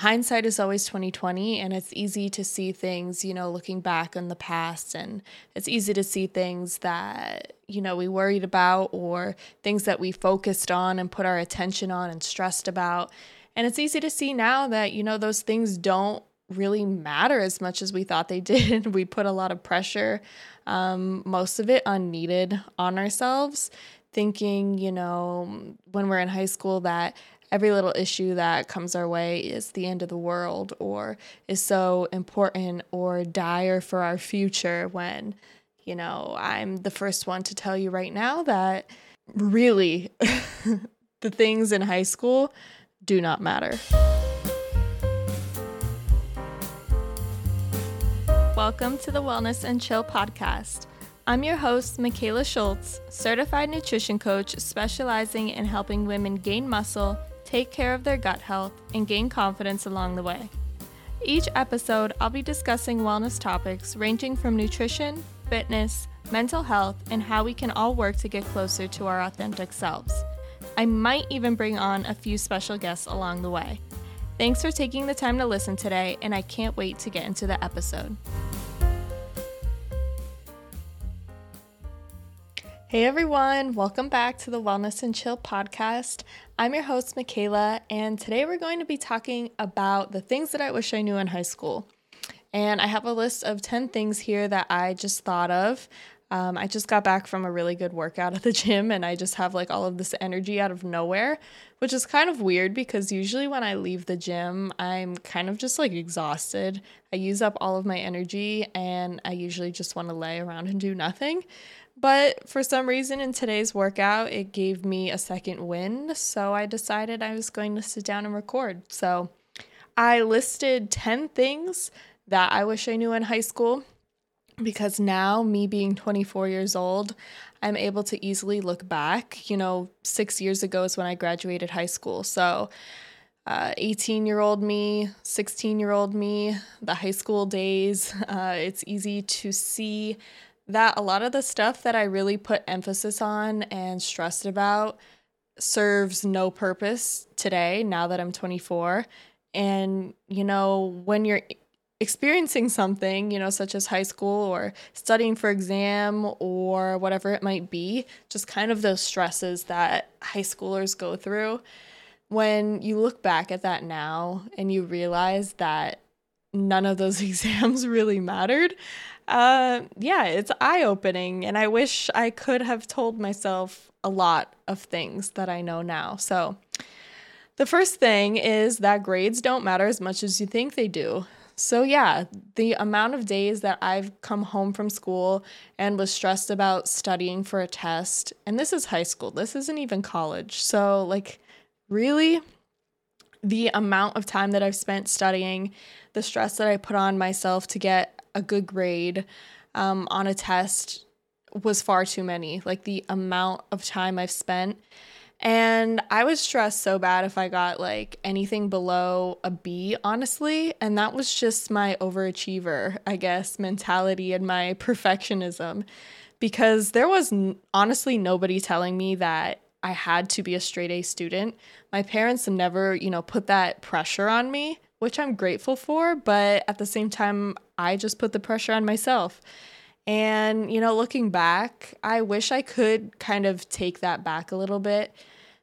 hindsight is always 2020 and it's easy to see things you know looking back on the past and it's easy to see things that you know we worried about or things that we focused on and put our attention on and stressed about. And it's easy to see now that you know those things don't really matter as much as we thought they did. We put a lot of pressure um, most of it unneeded on ourselves thinking you know when we're in high school that every little issue that comes our way is the end of the world or is so important or dire for our future when, you know, I'm the first one to tell you right now that really the things in high school do not matter. Welcome to the Wellness and Chill podcast. I'm your host, Mikayla Schultz, certified nutrition coach specializing in helping women gain muscle take care of their gut health, and gain confidence along the way. Each episode, I'll be discussing wellness topics ranging from nutrition, fitness, mental health, and how we can all work to get closer to our authentic selves. I might even bring on a few special guests along the way. Thanks for taking the time to listen today, and I can't wait to get into the episode. Hey everyone, welcome back to the Wellness and Chill podcast. I'm your host, Mikayla, and today we're going to be talking about the things that I wish I knew in high school. And I have a list of 10 things here that I just thought of. Um, I just got back from a really good workout at the gym, and I just have like all of this energy out of nowhere, which is kind of weird because usually when I leave the gym, I'm kind of just like exhausted. I use up all of my energy, and I usually just want to lay around and do nothing. But for some reason in today's workout, it gave me a second win. So I decided I was going to sit down and record. So I listed 10 things that I wish I knew in high school because now, me being 24 years old, I'm able to easily look back. You know, six years ago is when I graduated high school. So 18 uh, year old me, 16 year old me, the high school days, uh, it's easy to see that a lot of the stuff that I really put emphasis on and stressed about serves no purpose today now that I'm 24. And, you know, when you're experiencing something, you know, such as high school or studying for exam or whatever it might be, just kind of those stresses that high schoolers go through. When you look back at that now and you realize that none of those exams really mattered, uh, yeah, it's eye opening. And I wish I could have told myself a lot of things that I know now. So, the first thing is that grades don't matter as much as you think they do. So, yeah, the amount of days that I've come home from school and was stressed about studying for a test, and this is high school, this isn't even college. So, like, really, the amount of time that I've spent studying, the stress that I put on myself to get a good grade um, on a test was far too many. Like the amount of time I've spent. And I was stressed so bad if I got like anything below a B, honestly. And that was just my overachiever, I guess, mentality and my perfectionism. Because there was n- honestly nobody telling me that I had to be a straight A student. My parents never, you know, put that pressure on me which I'm grateful for, but at the same time, I just put the pressure on myself. And, you know, looking back, I wish I could kind of take that back a little bit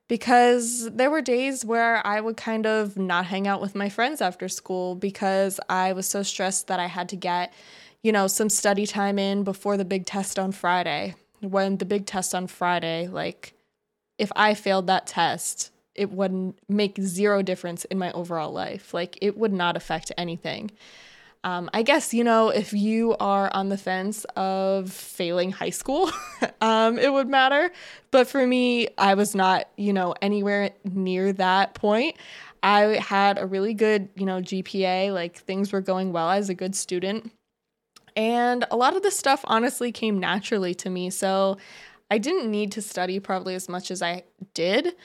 because there were days where I would kind of not hang out with my friends after school because I was so stressed that I had to get, you know, some study time in before the big test on Friday. When the big test on Friday, like, if I failed that test, it wouldn't make zero difference in my overall life. Like it would not affect anything. Um, I guess, you know, if you are on the fence of failing high school, um, it would matter. But for me, I was not, you know, anywhere near that point. I had a really good, you know, GPA, like things were going well as a good student. And a lot of the stuff honestly came naturally to me. So I didn't need to study probably as much as I did.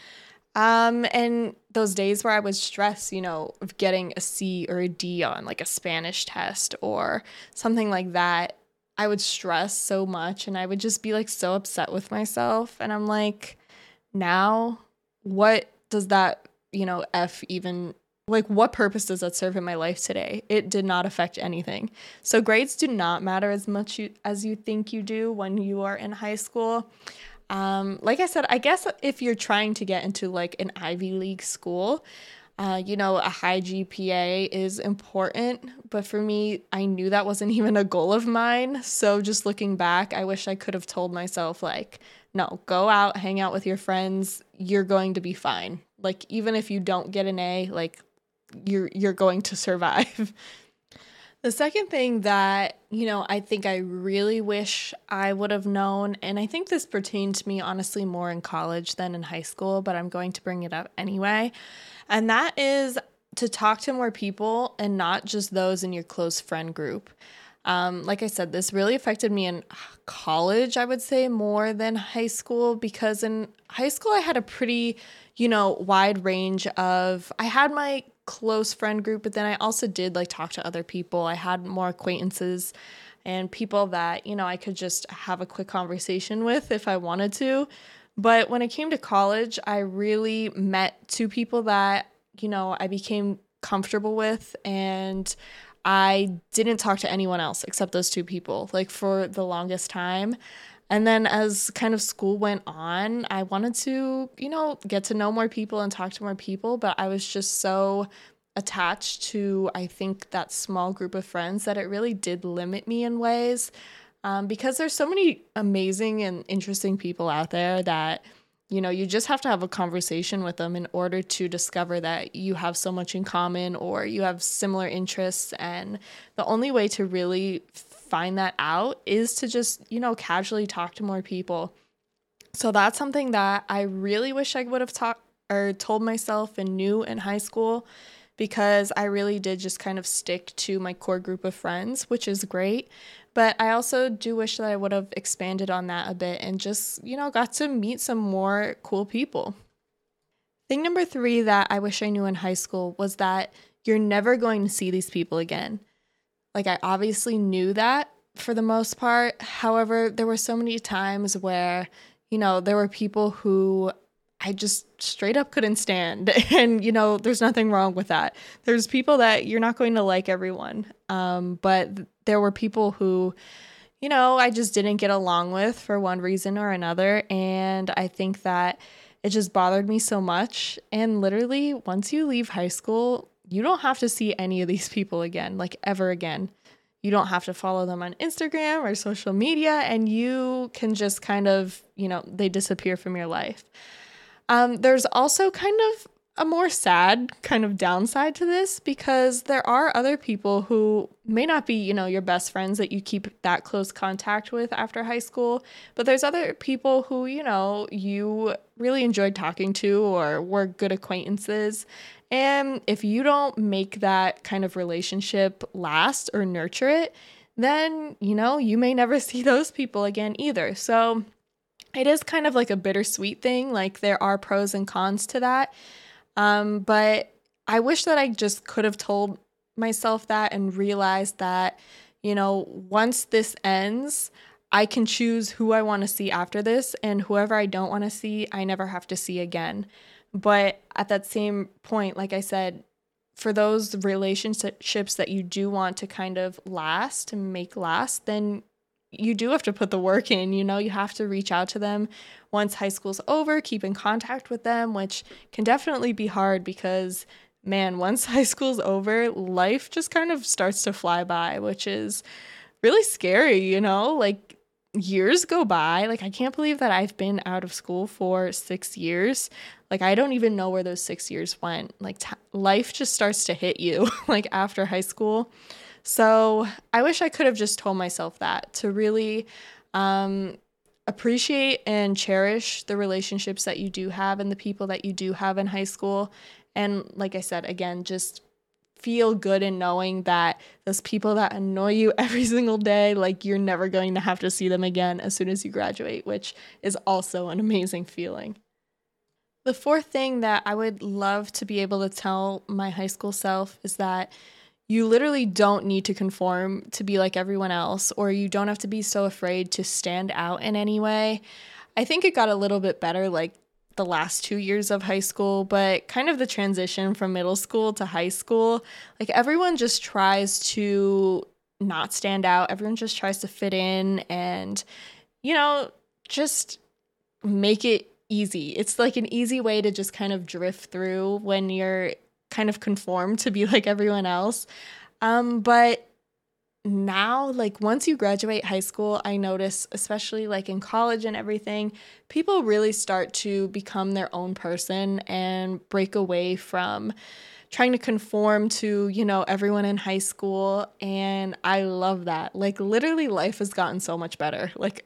Um, and those days where I was stressed, you know, of getting a C or a D on like a Spanish test or something like that, I would stress so much and I would just be like so upset with myself. And I'm like, now what does that, you know, F even like what purpose does that serve in my life today? It did not affect anything. So grades do not matter as much you, as you think you do when you are in high school. Um, like i said i guess if you're trying to get into like an ivy league school uh, you know a high gpa is important. But for me i knew that wasn't even a goal of mine. So just looking back i wish i could have told myself like no go out hang out with your friends. You're going to be fine. Like even if you don't get an a like you're you're going to survive. the second thing that, you know, I think I really wish I would have known and I think this pertained to me honestly more in college than in high school, but I'm going to bring it up anyway. And that is to talk to more people and not just those in your close friend group. Um, like I said, this really affected me in college, I would say, more than high school, because in high school, I had a pretty, you know, wide range of, I had my close friend group, but then I also did like talk to other people. I had more acquaintances and people that, you know, I could just have a quick conversation with if I wanted to. But when it came to college, I really met two people that, you know, I became comfortable with and I didn't talk to anyone else except those two people, like for the longest time. And then as kind of school went on, I wanted to, you know, get to know more people and talk to more people, but I was just so attached to, I think, that small group of friends that it really did limit me in ways. Um, because there's so many amazing and interesting people out there that, you know, you just have to have a conversation with them in order to discover that you have so much in common or you have similar interests. And the only way to really find that out is to just, you know, casually talk to more people. So that's something that I really wish I would have talked or told myself and knew in high school because I really did just kind of stick to my core group of friends, which is great. But I also do wish that I would have expanded on that a bit and just, you know, got to meet some more cool people. Thing number three that I wish I knew in high school was that you're never going to see these people again. Like, I obviously knew that for the most part. However, there were so many times where, you know, there were people who I just straight up couldn't stand. And, you know, there's nothing wrong with that. There's people that you're not going to like everyone. Um, but there were people who, you know, I just didn't get along with for one reason or another. And I think that it just bothered me so much. And literally, once you leave high school, you don't have to see any of these people again, like ever again. You don't have to follow them on Instagram or social media, and you can just kind of, you know, they disappear from your life. Um, there's also kind of a more sad kind of downside to this because there are other people who may not be, you know, your best friends that you keep that close contact with after high school, but there's other people who, you know, you really enjoyed talking to or were good acquaintances. And if you don't make that kind of relationship last or nurture it, then, you know, you may never see those people again either. So it is kind of like a bittersweet thing. Like there are pros and cons to that. Um, but I wish that I just could have told myself that and realized that, you know, once this ends, I can choose who I want to see after this, and whoever I don't want to see, I never have to see again. But at that same point, like I said, for those relationships that you do want to kind of last and make last, then you do have to put the work in. You know, you have to reach out to them once high school's over, keep in contact with them, which can definitely be hard because, man, once high school's over, life just kind of starts to fly by, which is really scary, you know? Like, years go by. Like, I can't believe that I've been out of school for six years. Like, I don't even know where those six years went. Like, t- life just starts to hit you, like, after high school. So I wish I could have just told myself that to really um, appreciate and cherish the relationships that you do have and the people that you do have in high school. And like I said, again, just feel good in knowing that those people that annoy you every single day, like you're never going to have to see them again as soon as you graduate, which is also an amazing feeling. The fourth thing that I would love to be able to tell my high school self is that you literally don't need to conform to be like everyone else, or you don't have to be so afraid to stand out in any way. I think it got a little bit better like the last two years of high school, but kind of the transition from middle school to high school. Like everyone just tries to not stand out, everyone just tries to fit in and, you know, just make it easy. It's like an easy way to just kind of drift through when you're kind of conformed to be like everyone else. Um, but now like once you graduate high school i notice especially like in college and everything people really start to become their own person and break away from trying to conform to you know everyone in high school and i love that. Like literally life has gotten so much better like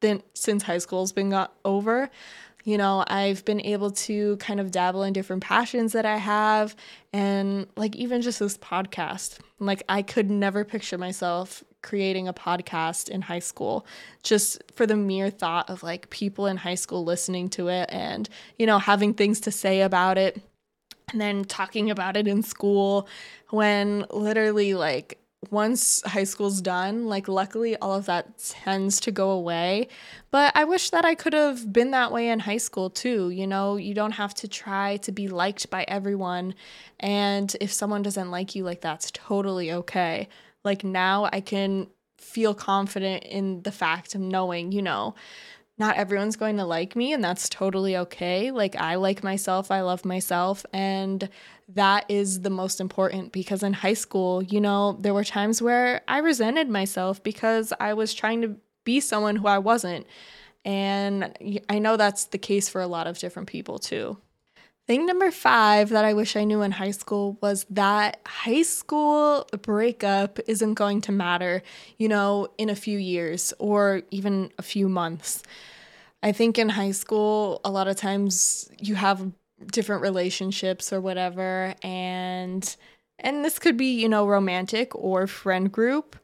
then since high school's been got over you know, I've been able to kind of dabble in different passions that I have. And like, even just this podcast, like, I could never picture myself creating a podcast in high school just for the mere thought of like people in high school listening to it and, you know, having things to say about it. And then talking about it in school when literally, like, once high school's done, like luckily all of that tends to go away. But I wish that I could have been that way in high school too. You know, you don't have to try to be liked by everyone. And if someone doesn't like you, like that's totally okay. Like now I can feel confident in the fact of knowing, you know, not everyone's going to like me, and that's totally okay. Like, I like myself, I love myself, and that is the most important because in high school, you know, there were times where I resented myself because I was trying to be someone who I wasn't. And I know that's the case for a lot of different people too. Thing number five that I wish I knew in high school was that high school breakup isn't going to matter, you know, in a few years or even a few months. I think in high school, a lot of times you have different relationships or whatever, and and this could be, you know, romantic or friend group.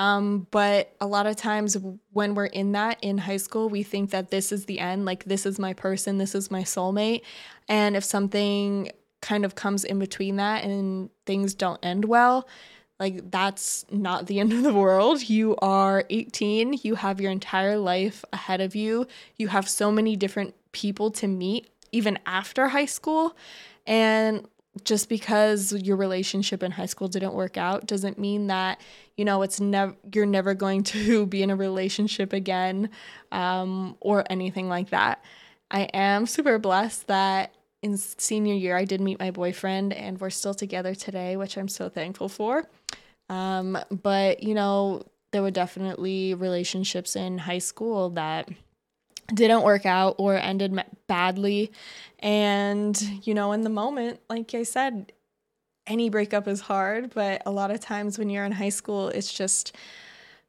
Um, but a lot of times when we're in that in high school, we think that this is the end, like this is my person, this is my soulmate. And if something kind of comes in between that and things don't end well, like that's not the end of the world. You are 18, you have your entire life ahead of you. You have so many different people to meet even after high school. And just because your relationship in high school didn't work out doesn't mean that you know it's never you're never going to be in a relationship again um, or anything like that. I am super blessed that in senior year i did meet my boyfriend and we're still together today which i'm so thankful for. Um, but you know there were definitely relationships in high school that didn't work out or ended badly. And, you know, in the moment, like I said, any breakup is hard, but a lot of times when you're in high school, it's just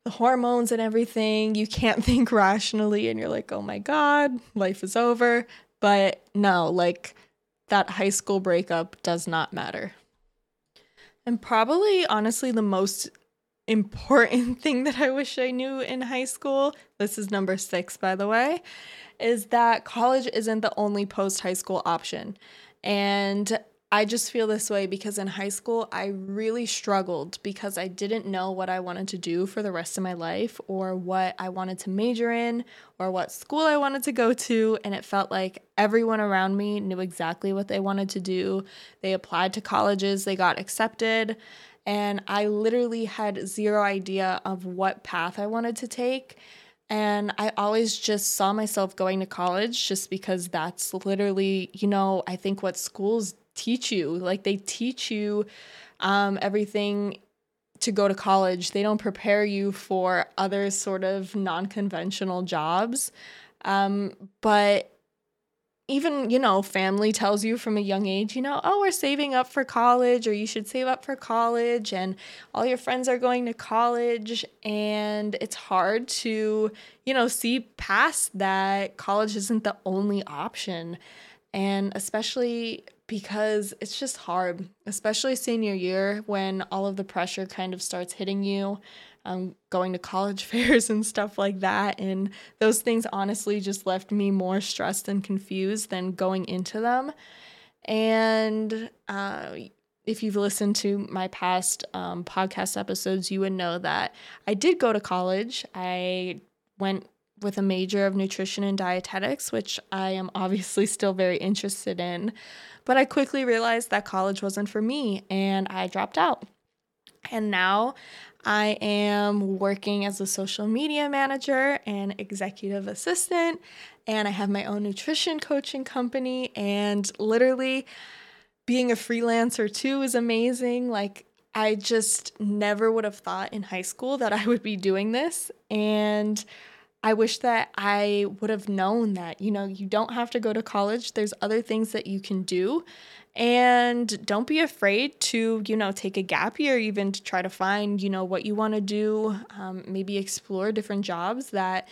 the hormones and everything. You can't think rationally, and you're like, oh my God, life is over. But no, like that high school breakup does not matter. And probably, honestly, the most important thing that I wish I knew in high school, this is number six, by the way, is that college isn't the only post high school option. And I just feel this way because in high school, I really struggled because I didn't know what I wanted to do for the rest of my life or what I wanted to major in or what school I wanted to go to. And it felt like everyone around me knew exactly what they wanted to do. They applied to colleges, they got accepted and I literally had zero idea of what path I wanted to take. And I always just saw myself going to college just because that's literally, you know, I think what schools teach you. Like they teach you um, everything to go to college, they don't prepare you for other sort of non conventional jobs. Um, but even, you know, family tells you from a young age, you know, oh, we're saving up for college or you should save up for college and all your friends are going to college. And it's hard to, you know, see past that college isn't the only option. And especially because it's just hard, especially senior year when all of the pressure kind of starts hitting you um, going to college fairs and stuff like that. And those things honestly just left me more stressed and confused than going into them. And uh, if you've listened to my past um, podcast episodes, you would know that I did go to college. I went with a major of nutrition and dietetics, which I am obviously still very interested in. But I quickly realized that college wasn't for me and I dropped out. And now I am working as a social media manager and executive assistant, and I have my own nutrition coaching company. And literally, being a freelancer too is amazing. Like, I just never would have thought in high school that I would be doing this. And I wish that I would have known that, you know, you don't have to go to college. There's other things that you can do. And don't be afraid to, you know, take a gap year, even to try to find, you know, what you want to do. Um, maybe explore different jobs that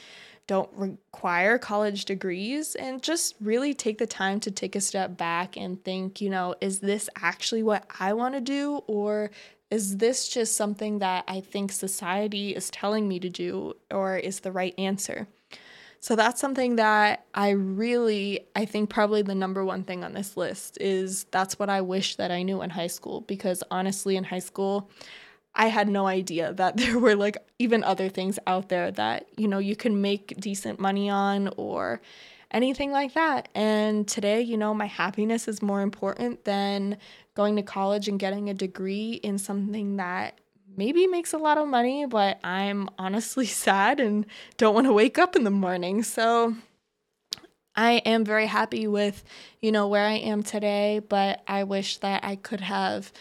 don't require college degrees and just really take the time to take a step back and think, you know, is this actually what I want to do? Or is this just something that I think society is telling me to do or is the right answer? So that's something that I really, I think probably the number one thing on this list is that's what I wish that I knew in high school because honestly, in high school, I had no idea that there were like even other things out there that, you know, you can make decent money on or anything like that. And today, you know, my happiness is more important than going to college and getting a degree in something that maybe makes a lot of money, but I'm honestly sad and don't want to wake up in the morning. So I am very happy with, you know, where I am today, but I wish that I could have,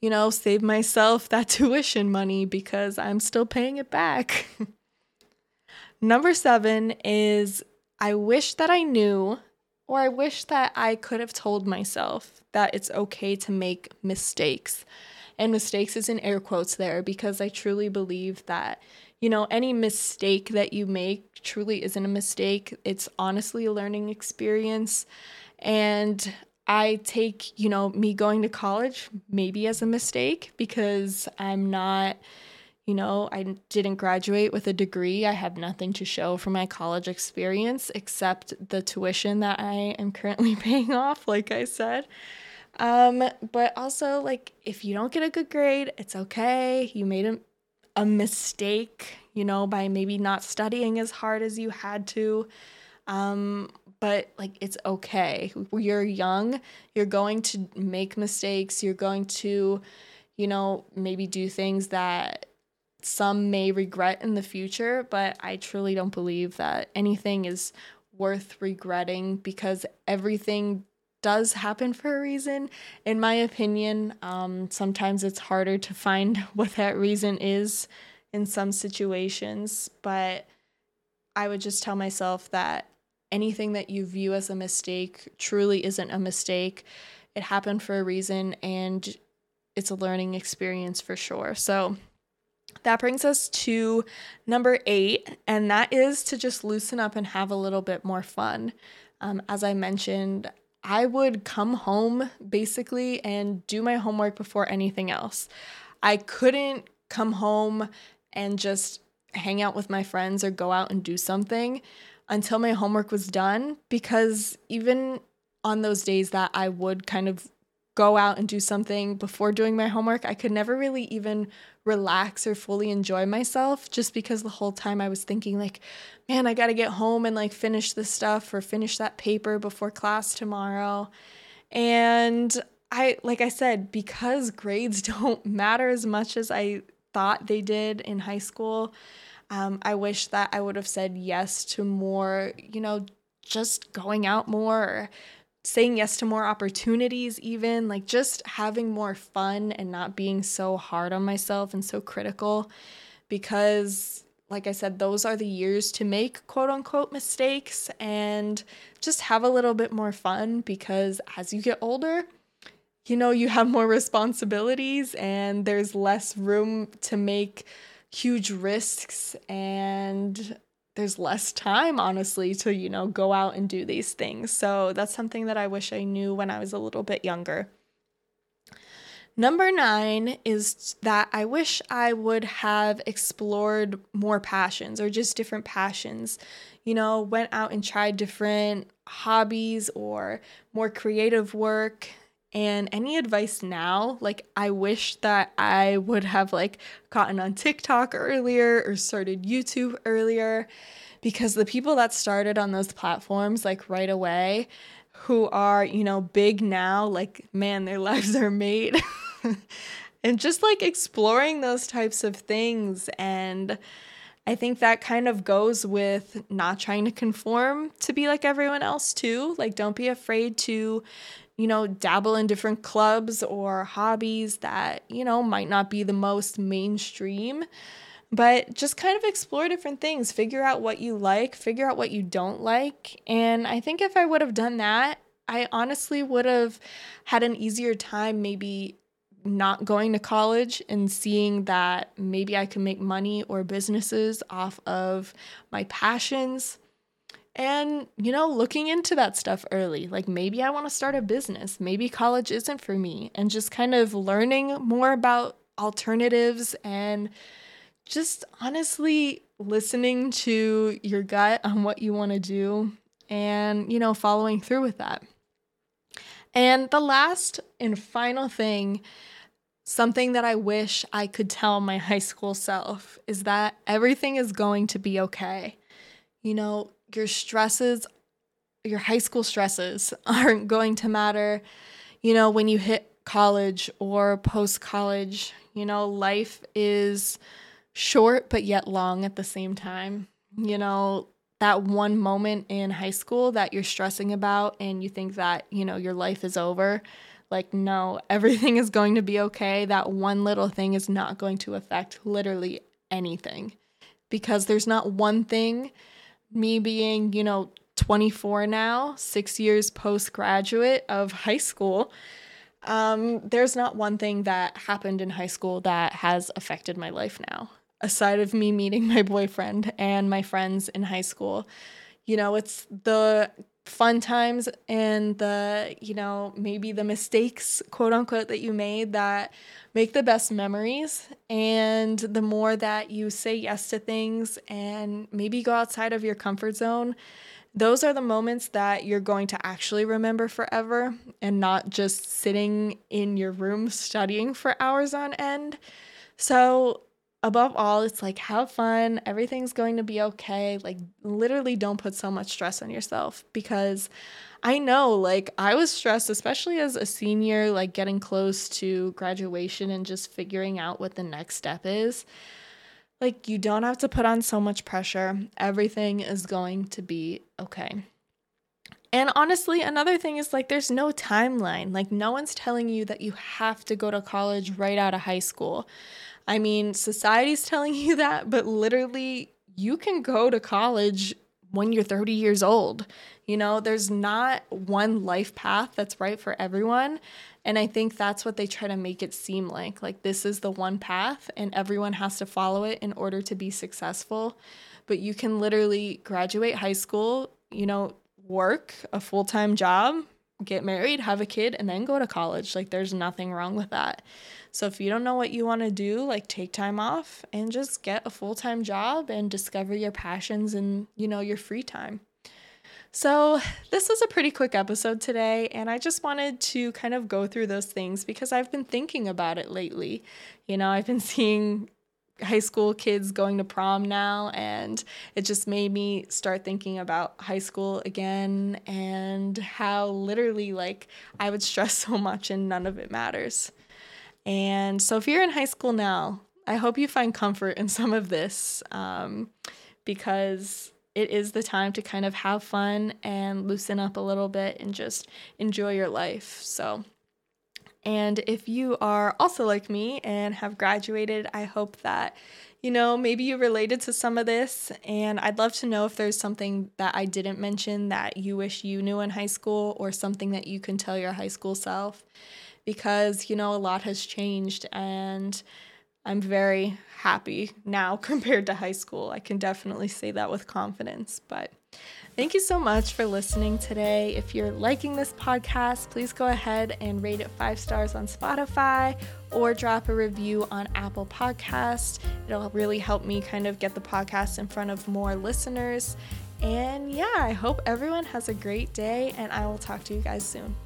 you know, saved myself that tuition money because I'm still paying it back. Number seven is I wish that I knew, or I wish that I could have told myself that it's okay to make mistakes and mistakes is in air quotes there because I truly believe that, you know, any mistake that you make truly isn't a mistake. It's honestly a learning experience. And I take, you know, me going to college maybe as a mistake because I'm not, you know, I didn't graduate with a degree. I have nothing to show for my college experience except the tuition that I am currently paying off, like I said. Um, but also, like, if you don't get a good grade, it's okay. You made a, a mistake, you know, by maybe not studying as hard as you had to. Um, but like, it's okay. You're young, you're going to make mistakes, you're going to, you know, maybe do things that some may regret in the future, but I truly don't believe that anything is worth regretting because everything does happen for a reason. In my opinion, um, sometimes it's harder to find what that reason is in some situations, but I would just tell myself that anything that you view as a mistake truly isn't a mistake. It happened for a reason and it's a learning experience for sure. So that brings us to number eight, and that is to just loosen up and have a little bit more fun. Um, as I mentioned, I would come home basically and do my homework before anything else. I couldn't come home and just hang out with my friends or go out and do something until my homework was done because even on those days that I would kind of go out and do something before doing my homework, I could never really even relax or fully enjoy myself just because the whole time I was thinking like, man, I got to get home and like finish this stuff or finish that paper before class tomorrow. And I like I said because grades don't matter as much as I thought they did in high school. Um, I wish that I would have said yes to more, you know, just going out more, saying yes to more opportunities, even like just having more fun and not being so hard on myself and so critical. Because, like I said, those are the years to make quote unquote mistakes and just have a little bit more fun because as you get older, you know, you have more responsibilities and there's less room to make huge risks and there's less time honestly to you know go out and do these things. So that's something that i wish i knew when i was a little bit younger. Number nine is that i wish i would have explored more passions or just different passions. You know went out and tried different hobbies or more creative work And any advice now, like I wish that I would have like gotten on TikTok earlier or started YouTube earlier because the people that started on those platforms like right away who are, you know, big now, like man, their lives are made. and just like exploring those types of things and I think that kind of goes with not trying to conform to be like everyone else too. Like don't be afraid to you know, dabble in different clubs or hobbies that, you know, might not be the most mainstream, but just kind of explore different things, figure out what you like, figure out what you don't like. And I think if I would have done that, I honestly would have had an easier time maybe not going to college and seeing that maybe I can make money or businesses off of my passions and you know looking into that stuff early. Like maybe i want to start a business. Maybe college isn't for me. And just kind of learning more about alternatives and just honestly listening to your gut on what you want to do and you know following through with that and the last and final thing something that i wish i could tell my high school self is that everything is going to be okay you know your stresses, your high school stresses aren't going to matter, you know, when you hit college or post college. You know, life is short but yet long at the same time. You know, that one moment in high school that you're stressing about and you think that, you know, your life is over. Like, no, everything is going to be okay. That one little thing is not going to affect literally anything because there's not one thing me being, you know, 24 now, six years postgraduate of high school, um, there's not one thing that happened in high school that has affected my life now, aside of me meeting my boyfriend and my friends in high school. You know, it's the fun times and the, you know, maybe the mistakes, quote unquote, that you made that make the best memories. And the more that you say yes to things and maybe go outside of your comfort zone, those are the moments that you're going to actually remember forever and not just sitting in your room studying for hours on end. So, above all, it's like have fun. Everything's going to be okay. Like, literally, don't put so much stress on yourself because I know, like, I was stressed, especially as a senior, like getting close to graduation and just figuring out what the next step is. Like, you don't have to put on so much pressure. Everything is going to be okay. And honestly, another thing is like there's no timeline. Like no one's telling you that you have to go to college right out of high school. I mean, society's telling you that, but literally you can go to college when you're 30 years old. You know, there's not one life path that's right for everyone. And I think that's what they try to make it seem like. Like, this is the one path, and everyone has to follow it in order to be successful. But you can literally graduate high school, you know, work a full time job, get married, have a kid, and then go to college. Like, there's nothing wrong with that. So, if you don't know what you want to do, like, take time off and just get a full time job and discover your passions and, you know, your free time. So, this was a pretty quick episode today, and I just wanted to kind of go through those things because I've been thinking about it lately. You know, I've been seeing high school kids going to prom now, and it just made me start thinking about high school again and how literally, like, I would stress so much and none of it matters. And so, if you're in high school now, I hope you find comfort in some of this um, because it is the time to kind of have fun and loosen up a little bit and just enjoy your life. So, and if you are also like me and have graduated, I hope that, you know, maybe you related to some of this. And I'd love to know if there's something that I didn't mention that you wish you knew in high school or something that you can tell your high school self. Because, you know, a lot has changed and I'm very happy now compared to high school. I can definitely say that with confidence. But thank you so much for listening today. If you're liking this podcast, please go ahead and rate it five stars on Spotify or drop a review on Apple Podcast. It'll really help me kind of get the podcast in front of more listeners. And yeah, I hope everyone has a great day, and I will talk to you guys soon.